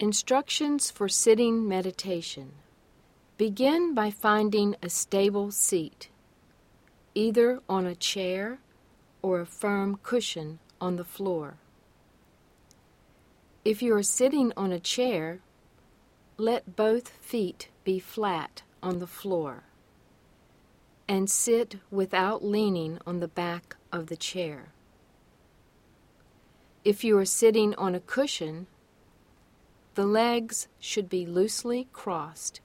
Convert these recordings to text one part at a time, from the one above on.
Instructions for sitting meditation. Begin by finding a stable seat, either on a chair or a firm cushion on the floor. If you are sitting on a chair, let both feet be flat on the floor and sit without leaning on the back of the chair. If you are sitting on a cushion, the legs should be loosely crossed,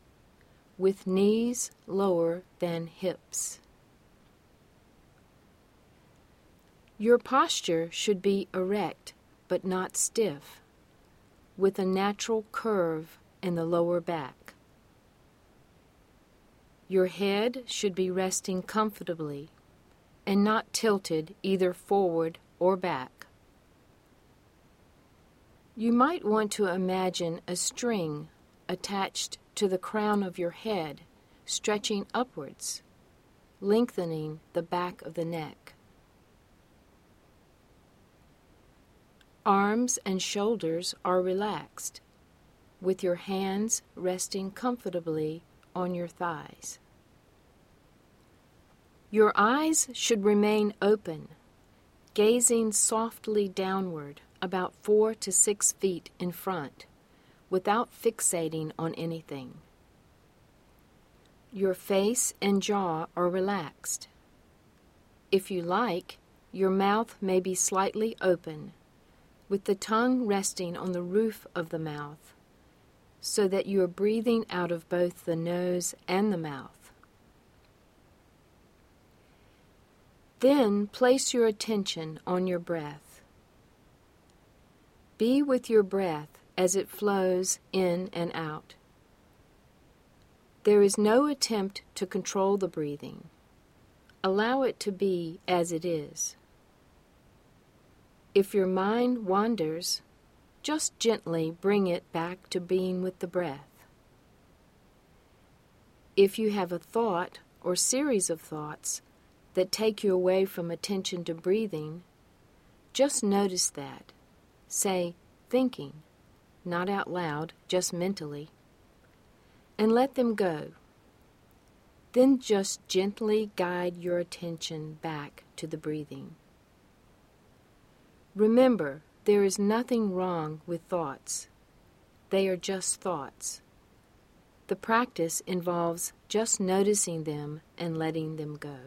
with knees lower than hips. Your posture should be erect but not stiff, with a natural curve in the lower back. Your head should be resting comfortably and not tilted either forward or back. You might want to imagine a string attached to the crown of your head, stretching upwards, lengthening the back of the neck. Arms and shoulders are relaxed, with your hands resting comfortably on your thighs. Your eyes should remain open, gazing softly downward about four to six feet in front without fixating on anything. Your face and jaw are relaxed. If you like, your mouth may be slightly open, with the tongue resting on the roof of the mouth, so that you are breathing out of both the nose and the mouth. Then place your attention on your breath. Be with your breath as it flows in and out. There is no attempt to control the breathing. Allow it to be as it is. If your mind wanders, just gently bring it back to being with the breath. If you have a thought or series of thoughts that take you away from attention to breathing, just notice that Say, thinking, not out loud, just mentally, and let them go. Then just gently guide your attention back to the breathing. Remember, there is nothing wrong with thoughts. They are just thoughts. The practice involves just noticing them and letting them go.